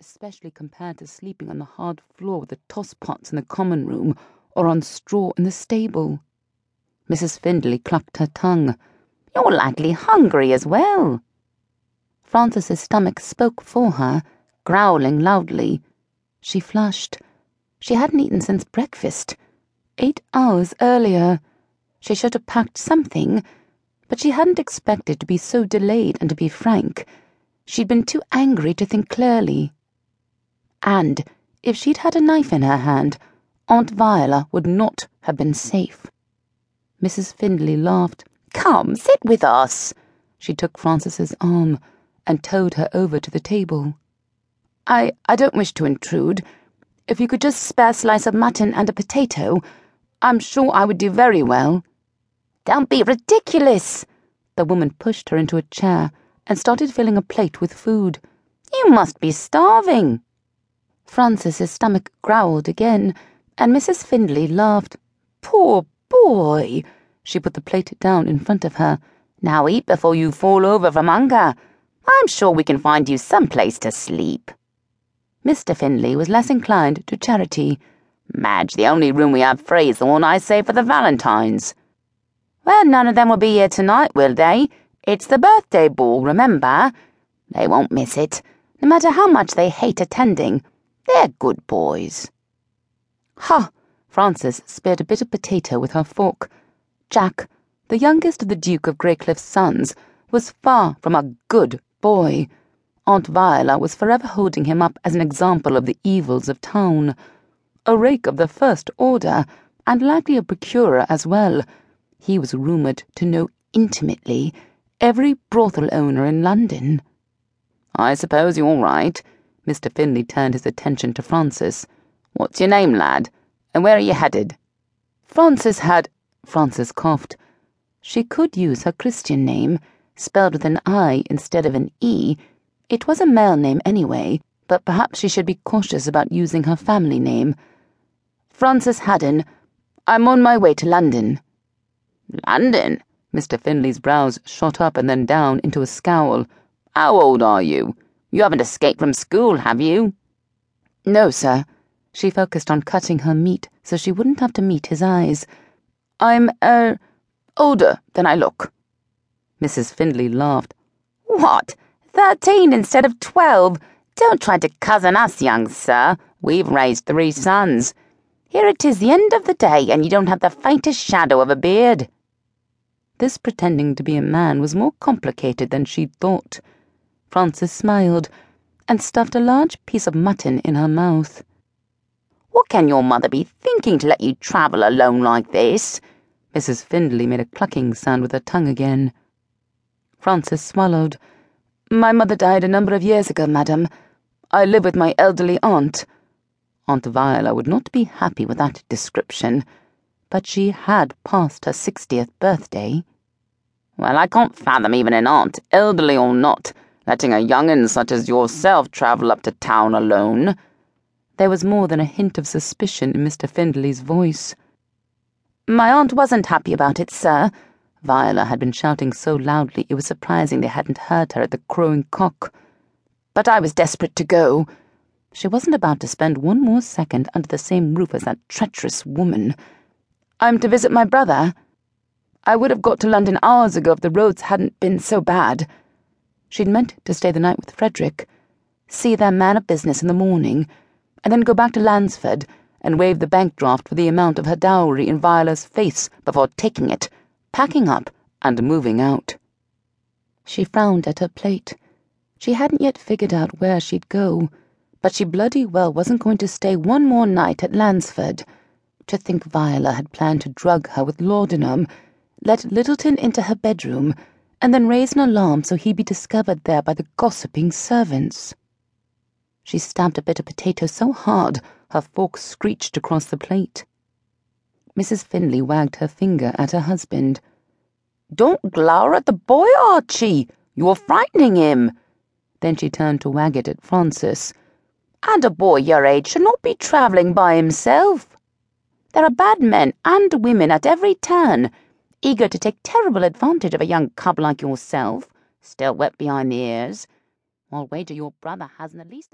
especially compared to sleeping on the hard floor with the tosspots in the common room or on straw in the stable. Mrs. Findlay clucked her tongue. You're likely hungry as well. Frances's stomach spoke for her, growling loudly. She flushed. She hadn't eaten since breakfast. Eight hours earlier. She should have packed something, but she hadn't expected to be so delayed and to be frank. She'd been too angry to think clearly. And if she'd had a knife in her hand, Aunt Viola would not have been safe. Mrs. Findlay laughed. Come, sit with us. She took Frances's arm and towed her over to the table. I I don't wish to intrude. If you could just spare a slice of mutton and a potato, I'm sure I would do very well. Don't be ridiculous. The woman pushed her into a chair and started filling a plate with food. You must be starving. Frances's stomach growled again, and Mrs. Findlay laughed. Poor boy! She put the plate down in front of her. Now eat before you fall over from hunger. I'm sure we can find you some place to sleep. Mr. Findlay was less inclined to charity. Madge, the only room we have free is the one I saved for the Valentines. Well, none of them will be here tonight, will they? It's the birthday ball, remember? They won't miss it, no matter how much they hate attending. They're good boys. Ha! Frances speared a bit of potato with her fork. Jack, the youngest of the Duke of Greycliffe's sons, was far from a good boy. Aunt Viola was forever holding him up as an example of the evils of town. A rake of the first order, and likely a procurer as well. He was rumoured to know intimately every brothel owner in London. I suppose you're right. Mr. Findlay turned his attention to Frances. What's your name, lad? And where are you headed? Frances had. Frances coughed. She could use her Christian name, spelled with an I instead of an E. It was a male name anyway, but perhaps she should be cautious about using her family name. Francis Haddon. I'm on my way to London. London? Mr. Findlay's brows shot up and then down into a scowl. How old are you? You haven't escaped from school, have you? No, sir. She focused on cutting her meat so she wouldn't have to meet his eyes. I'm, er, older than I look. Mrs. Findlay laughed. What? Thirteen instead of twelve? Don't try to cousin us, young sir. We've raised three sons. Here it is the end of the day, and you don't have the faintest shadow of a beard. This pretending to be a man was more complicated than she'd thought. Frances smiled and stuffed a large piece of mutton in her mouth. What can your mother be thinking to let you travel alone like this? Mrs. Findlay made a clucking sound with her tongue again. Frances swallowed. My mother died a number of years ago, madam. I live with my elderly aunt. Aunt Viola would not be happy with that description, but she had passed her sixtieth birthday. Well, I can't fathom even an aunt, elderly or not letting a young'un such as yourself travel up to town alone. There was more than a hint of suspicion in Mr. Findlay's voice. My aunt wasn't happy about it, sir. Viola had been shouting so loudly it was surprising they hadn't heard her at the crowing cock. But I was desperate to go. She wasn't about to spend one more second under the same roof as that treacherous woman. I'm to visit my brother. I would have got to London hours ago if the roads hadn't been so bad. She'd meant to stay the night with Frederick, see their man of business in the morning, and then go back to Lansford and wave the bank draft for the amount of her dowry in Viola's face before taking it, packing up, and moving out. She frowned at her plate. She hadn't yet figured out where she'd go, but she bloody well wasn't going to stay one more night at Lansford. To think Viola had planned to drug her with laudanum, let Littleton into her bedroom, and then raise an alarm so he'd be discovered there by the gossiping servants. She stabbed a bit of potato so hard her fork screeched across the plate. Mrs. Findlay wagged her finger at her husband. Don't glower at the boy, Archie. You're frightening him. Then she turned to wag it at Frances. And a boy your age should not be travelling by himself. There are bad men and women at every turn eager to take terrible advantage of a young cub like yourself, still wet behind the ears. I'll wager your brother hasn't at least.